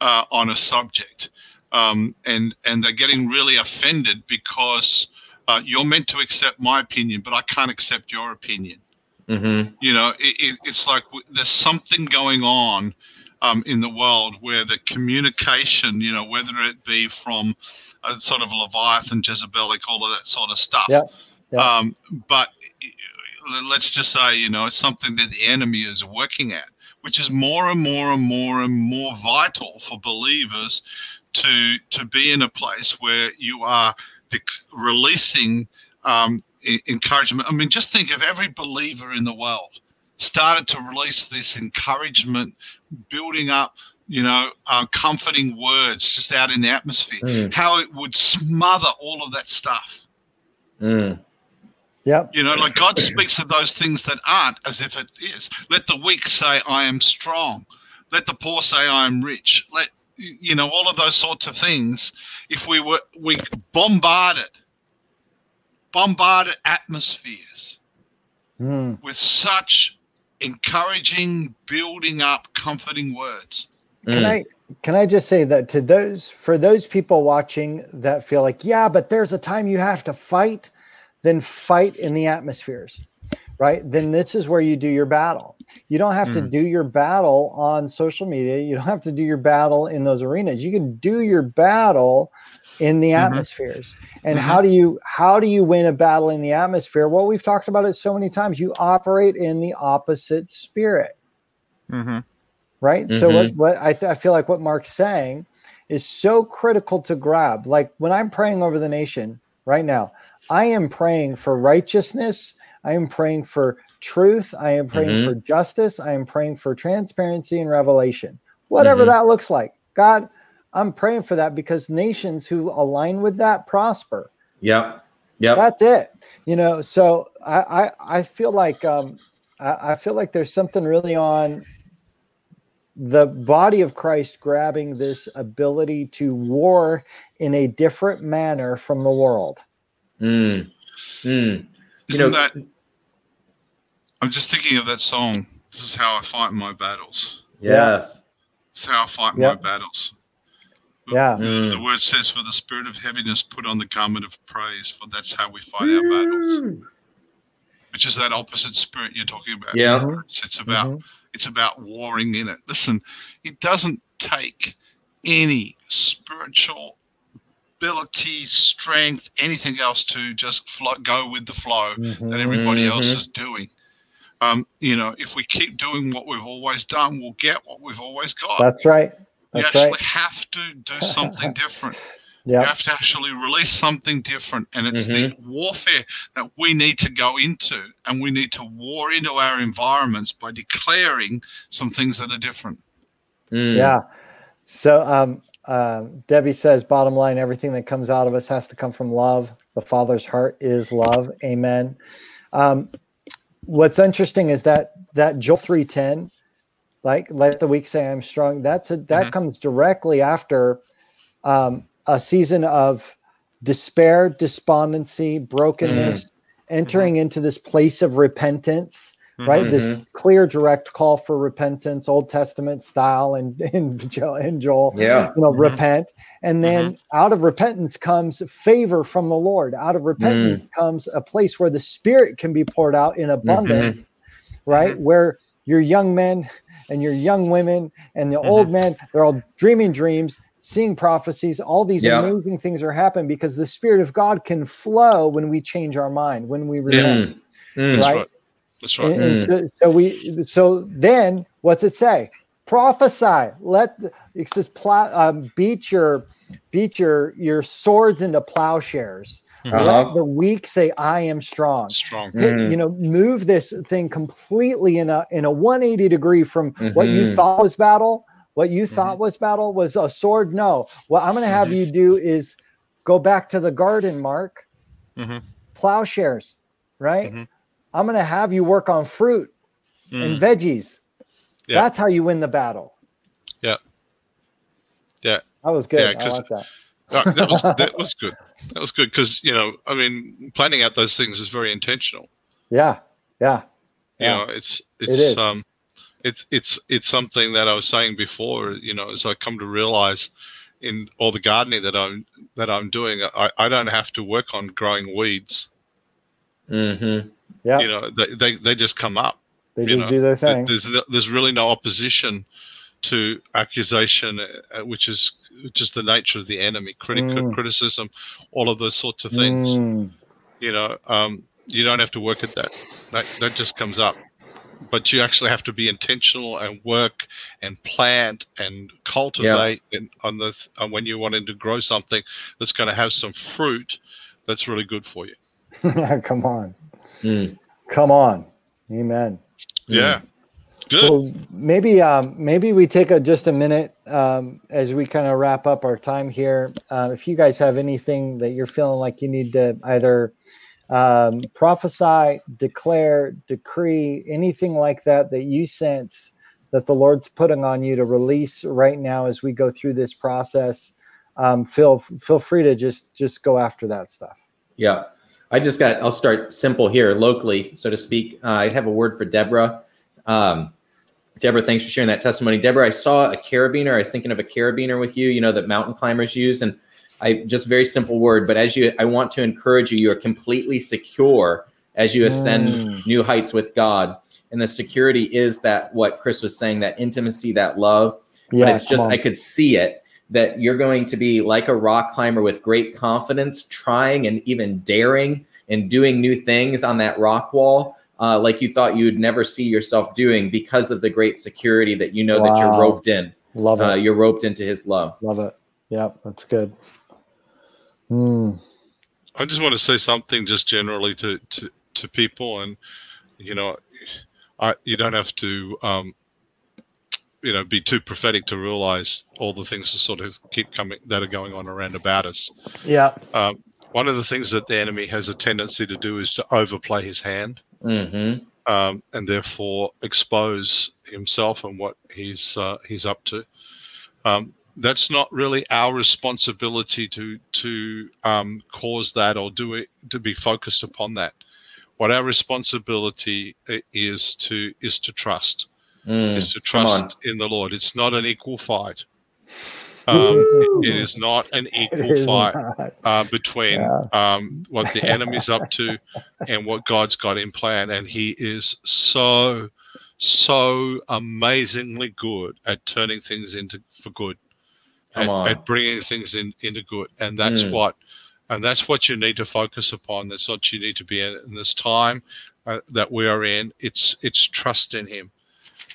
uh, on a subject, um, and and they're getting really offended because uh, you're meant to accept my opinion, but I can't accept your opinion. Mm-hmm. You know, it, it, it's like w- there's something going on um, in the world where the communication, you know, whether it be from a sort of Leviathan, Jezebelic, all of that sort of stuff. Yep, yep. Um, but uh, let's just say, you know, it's something that the enemy is working at, which is more and more and more and more vital for believers to to be in a place where you are dec- releasing um, encouragement. I mean, just think of every believer in the world started to release this encouragement, building up, you know, uh, comforting words just out in the atmosphere. Mm. How it would smother all of that stuff. Mm. Yep. You know, like God speaks of those things that aren't as if it is. Let the weak say, I am strong. Let the poor say, I am rich. Let, you know, all of those sorts of things. If we were, we bombarded, bombarded atmospheres Mm. with such encouraging, building up, comforting words. Can Mm. I can I just say that to those for those people watching that feel like, yeah, but there's a time you have to fight, then fight in the atmospheres. right? Then this is where you do your battle. You don't have to Mm. do your battle on social media. You don't have to do your battle in those arenas. You can do your battle in the Mhm. atmospheres. And Mhm. how do you how do you win a battle in the atmosphere? Well, we've talked about it so many times. You operate in the opposite spirit Mm-hmm. Right? So what, what I, th- I feel like what Mark's saying is so critical to grab. Like when I'm praying over the nation right now, I am praying for righteousness. I am praying for truth. I am praying Mhm. for justice. I am praying for transparency and revelation. Whatever Mhm. that looks like. God, I'm praying for that because nations who align with that prosper. Yep. Yep. That's it. You know, so I I, I feel like um I, I feel like there's something really on the body of Christ grabbing this ability to war in a different manner from the world. Mm. Mm. Isn't know- that? I'm just thinking of that song. This is how I fight my battles. Yes. This is how I fight Yeah. my battles. Yeah. The, Mm. the word says, "For the spirit of heaviness, put on the garment of praise." For that's how we fight our battles. Mm. Which is that opposite spirit you're talking about. Yeah. Mhm. It's, it's about Mhm. It's about warring in it. Listen, it doesn't take any spiritual ability, strength, anything else to just flow, go with the flow that Mhm. everybody else Mhm. is doing. Um, you know, if we keep doing what we've always done, we'll get what we've always got. That's right. we actually right. have to do something different. We Yeah. have to actually release something different. And it's the warfare that we need to go into. And we need to war into our environments by declaring some things that are different. Mm. Yeah. So um um, Debbie says, bottom line, everything that comes out of us has to come from love. The Father's heart is love. Amen. Um, what's interesting is that that Joel three ten, like let the weak say I'm strong. That's a, that Mhm. comes directly after um, a season of despair, despondency, brokenness, mm-hmm. entering mm-hmm. into this place of repentance. Right, this Mhm. clear, direct call for repentance, Old Testament style, and in, in Joel Yeah. you know, Mhm. repent. And then mm-hmm. out of repentance comes favor from the Lord. Out of repentance mm. comes a place where the Spirit can be poured out in abundance, right? Where your young men and your young women and the old men, they're all dreaming dreams, seeing prophecies. All these Yeah. amazing things are happening because the Spirit of God can flow when we change our mind, when we repent. Mm. Mm. That's Right. right. That's right. And, and so, so we so then what's it say? Prophesy. Let the- it says plow, um, beat your beat your your swords into plowshares. Uh-huh. Let the weak say, "I am strong." Strong. Hit- Mhm. You know, move this thing completely in a in a 180 degree from what you Mhm. thought was battle. What you thought was battle was a sword. No, what I'm going to have Mhm. you do is go back to the garden, Mark. Mhm. Plowshares, right? Mhm. I'm going to have you work on fruit and Mm. veggies. Yeah. That's how you win the battle. Yeah. Yeah. That was good. Yeah, I like that. Uh, that was that was good. That was good because you know, I mean, planning out those things is very intentional. Yeah. Yeah. You Yeah. know, it's It it's is. um, it's it's it's something that I was saying before. You know, as I come to realize in all the gardening that I'm that I'm doing, I, I don't have to work on growing weeds. Mhm. Yeah. You know, they they, they just come up. they just know, do their thing. There's there's really no opposition to accusation, uh, which is just the nature of the enemy, critic Mm. criticism, all of those sorts of things. Mm. You know, um, you don't have to work at that. That that just comes up. But you actually have to be intentional and work and plant and cultivate and on the on when you're wanting to grow something that's going to have some fruit that's really good for you. Come on. Mm. Come on. Amen. Yeah, good. So maybe um, maybe we take a, just a minute um, as we kind of wrap up our time here. Uh, if you guys have anything that you're feeling like you need to either um, prophesy, declare, decree, anything like that that you sense that the Lord's putting on you to release right now as we go through this process, um, feel feel free to just just go after that stuff. Yeah. I just got, I'll start simple here locally, so to speak. Uh, I have a word for Deborah. Um, Deborah, thanks for sharing that testimony. Deborah, I saw a carabiner. I was thinking of a carabiner with you, you know, that mountain climbers use. And I just very simple word, but as you, I want to encourage you, you are completely secure as you ascend Mm. new heights with God. And the security is that what Chris was saying, that intimacy, that love. Yeah, but it's just I could see it that you're going to be like a rock climber with great confidence, trying and even daring and doing new things on that rock wall, uh, like you thought you would never see yourself doing because of the great security that you know that you're roped in. love it. Uh, you're roped into His love. love it. Yeah, that's good. Mm. I just want to say something just generally to, to, to people, and you know, I you don't have to um, you know be too prophetic to realize all the things that sort of keep coming that are going on around about us. Yeah. Um, one of the things that the enemy has a tendency to do is to overplay his hand, hmm um, and therefore expose himself and what he's uh, he's up to. Um, that's not really our responsibility to to um, cause that or do it to be focused upon that. What our responsibility is to is to trust Mm. is to trust in the Lord. It's not an equal fight. Um, it is not an equal fight uh, between Yeah. um, what the enemy's up to and what God's got in plan. And He is so, so amazingly good at turning things into for good, Come at, on. at bringing things in into good. And that's Mm. what, and that's what you need to focus upon. That's what you need to be in, in this time uh, that we are in. It's it's trust in Him,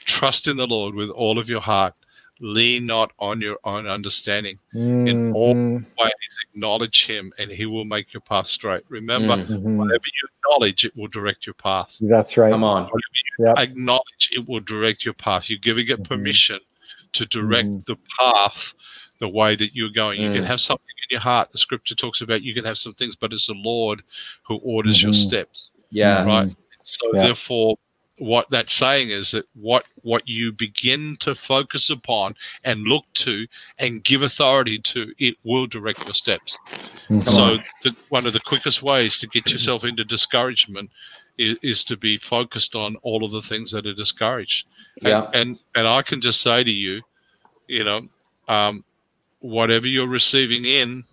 trust in the Lord with all of your heart. Lean not on your own understanding in all ways acknowledge him and he will make your path straight remember Mm. Mhm. whatever you acknowledge it will direct your path That's right. Come on. whatever Yep. acknowledge it will direct your path you're giving it Mhm. permission to direct Mhm. the path the way that you're going you can Mm. have something in your heart the scripture talks about you can have some things but it's the lord who orders your Mhm. steps Yeah. Right. so Yeah. therefore what that's saying is that what what you begin to focus upon and look to and give authority to it will direct your steps Mhm. So the, one of the quickest ways to get yourself into discouragement is, is to be focused on all of the things that are discouraged. And, Yeah. and and I can just say to you, you know, um, whatever you're receiving in,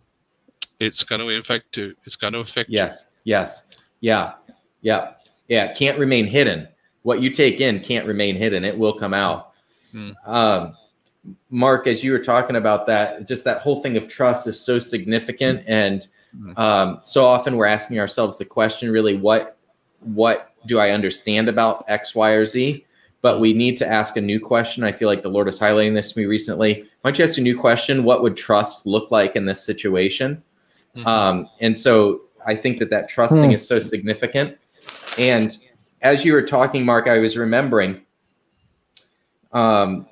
it's going to affect you. It's going to affect you. Yes. Yes. Yeah. Yeah. Yeah. It can't remain hidden. What you take in can't remain hidden. It will come out. Hmm. Um, Mark, as you were talking about that, just that whole thing of trust is so significant, and Mhm. um, so often we're asking ourselves the question, really, what what do I understand about X, Y, or Z? But we need to ask a new question. I feel like the Lord is highlighting this to me recently. Why don't you ask a new question? What would trust look like in this situation? Mhm. Um, and so I think that that trust thing Hmm. is so significant. And as you were talking, Mark, I was remembering. Um,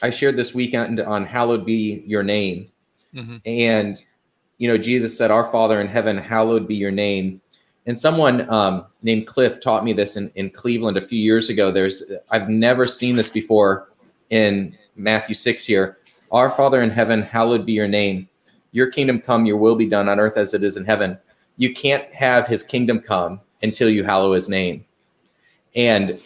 I shared this weekend on "Hallowed be Your Name," Mhm. and you know, Jesus said, "Our Father in heaven, hallowed be your name." And someone um, named Cliff taught me this in, in Cleveland a few years ago. There's I've never seen this before in Matthew six here. Our Father in heaven, hallowed be your name. Your kingdom come, your will be done on earth as it is in heaven. You can't have his kingdom come until you hallow his name. And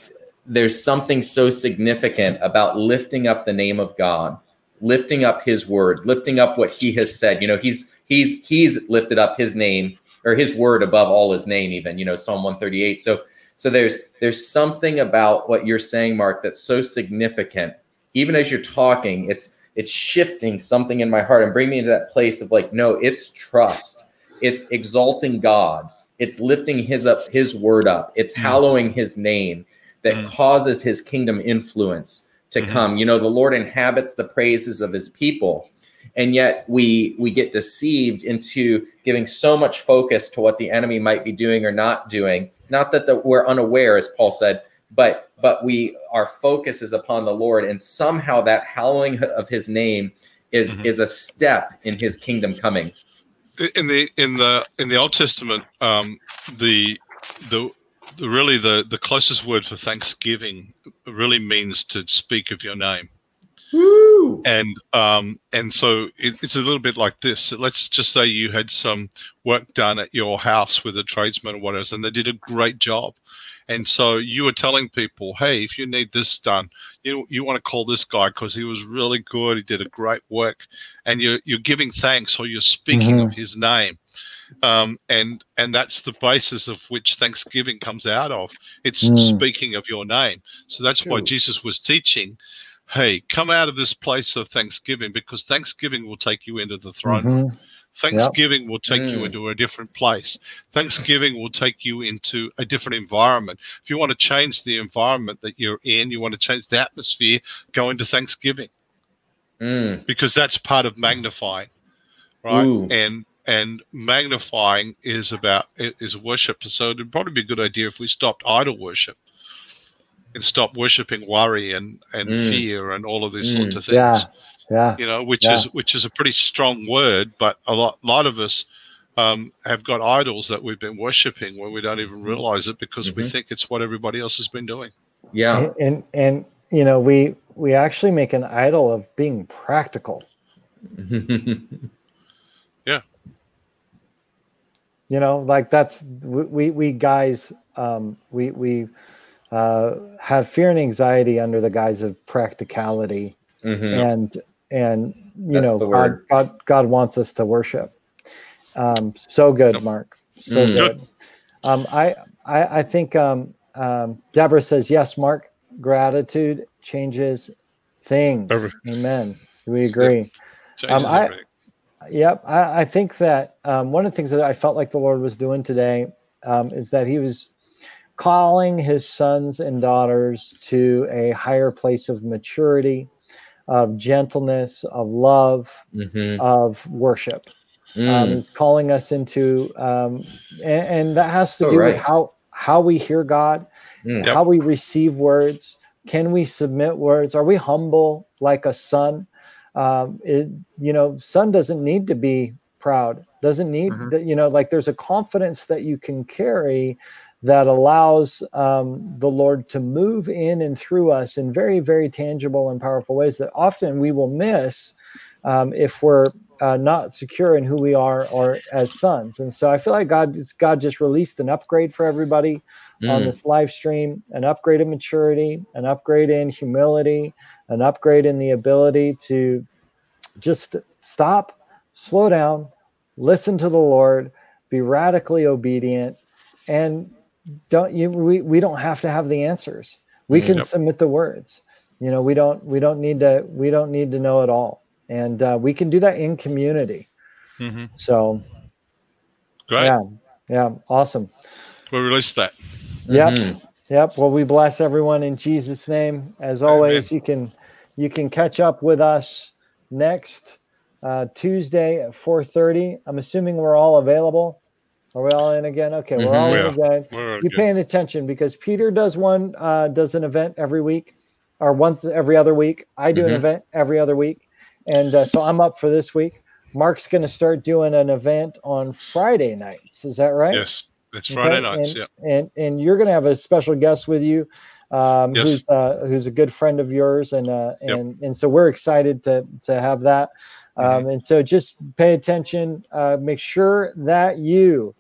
there's something so significant about lifting up the name of God, lifting up his word, lifting up what he has said. You know, he's he's he's lifted up his name or his word above all his name even, you know, Psalm 138. So so there's there's something about what you're saying Mark that's so significant. Even as you're talking, it's it's shifting something in my heart and bring me into that place of like no, it's trust. It's exalting God. It's lifting his up his word up. It's Mm. hallowing his name that Mm. causes his kingdom influence to Mhm. come. You know, the Lord inhabits the praises of his people. And yet we we get deceived into giving so much focus to what the enemy might be doing or not doing. Not that the, we're unaware, as Paul said, but but we our focus is upon the Lord, and somehow that hallowing of His name is Mhm. is a step in His kingdom coming. in the in the in the Old Testament, um, the the the really the the closest word for thanksgiving really means to speak of your name. And um, and so it, it's a little bit like this. Let's just say you had some work done at your house with a tradesman or whatever, and they did a great job. And so you were telling people, hey, if you need this done, you you want to call this guy because he was really good. He did a great work, and you're you're giving thanks or you're speaking of his name. um, and and that's the basis of which Thanksgiving comes out of. It's Mm. speaking of your name. So that's why Jesus was teaching. Hey, come out of this place of Thanksgiving because Thanksgiving will take you into the throne room. Mhm. Thanksgiving will take you Mm. into a different place. Thanksgiving will take you into a different environment. If you want to change the environment that you're in, you want to change the atmosphere, go into Thanksgiving Mm. because that's part of magnifying, right? Ooh. And and magnifying is about is worship. So it'd probably be a good idea if we stopped idol worship and stop worshiping worry and and Mm. fear and all of these Mm. sorts of things Yeah. Yeah. you know, which Yeah. is which is a pretty strong word, but a lot lot of us um, have got idols that we've been worshiping where we don't even realize it because we Mhm. think it's what everybody else has been doing. Yeah. And, and and you know we we actually make an idol of being practical. Yeah. You know, like that's we we, we guys um, we we uh, have fear and anxiety under the guise of practicality, Mhm. and and you That's know God. God God wants us to worship. Um, so good, Yep. Mark. So Mm. good. Um, I, I I think um, um, Deborah says yes. Mark, gratitude changes things. Amen. We agree. Changes Um, I- Yep. I, I think that um, one of the things that I felt like the Lord was doing today um, is that He was calling His sons and daughters to a higher place of maturity, of gentleness, of love, Mhm. of worship. Mm. Um, calling us into, um, and, and that has to do right. with how how we hear God, Mm. Yep. how we receive words. Can we submit words? Are we humble like a son? Um, it, you know, son doesn't need to be proud. Doesn't need Mhm. that. You know, like there's a confidence that you can carry that allows um, the Lord to move in and through us in very, very tangible and powerful ways that often we will miss um, if we're uh, not secure in who we are or as sons. And so I feel like God, God just released an upgrade for everybody on Mm. this live stream, an upgrade in maturity, an upgrade in humility, an upgrade in the ability to just stop, slow down, listen to the Lord, be radically obedient, and don't you we, we don't have to have the answers. We Mm. can Yep. submit the words. You know, we don't we don't need to we don't need to know it all. And uh, we can do that in community. Mhm. So Great. yeah, yeah, awesome. We'll release that. Yep. Mhm. Yep. Well, we bless everyone in Jesus' name. As always, you can you can catch up with us next uh, Tuesday at 4:30. I'm assuming we're all available. Are we all in again? Okay, we're all Mhm. in again. We're You good. paying attention because Peter does one uh, does an event every week, or once every other week. I do an Mhm. event every other week, and uh, so I'm up for this week. Mark's going to start doing an event on Friday nights. Is that right? Yes, it's Friday Okay, nights. and, Yeah. and and you're going to have a special guest with you, um, Yes. who's uh, who's a good friend of yours, and uh, Yep. and and so we're excited to to have that. Um, Mm-hmm. And so just pay attention. Uh, make sure that you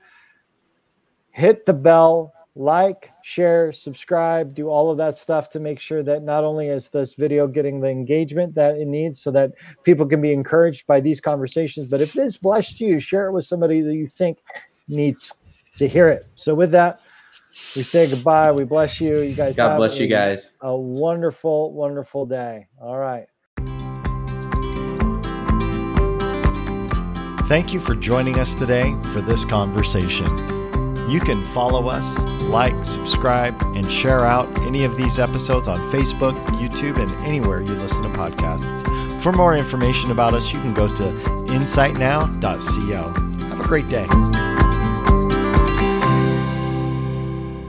hit the bell, like, share, subscribe, do all of that stuff to make sure that not only is this video getting the engagement that it needs, so that people can be encouraged by these conversations, but if this blessed you, share it with somebody that you think needs to hear it. So with that, we say goodbye. We bless you. You guys. God have bless you guys. A wonderful, wonderful day. All right. Thank you for joining us today for this conversation. You can follow us, like, subscribe, and share out any of these episodes on Facebook, YouTube, and anywhere you listen to podcasts. For more information about us, you can go to insightnow.co. Have a great day.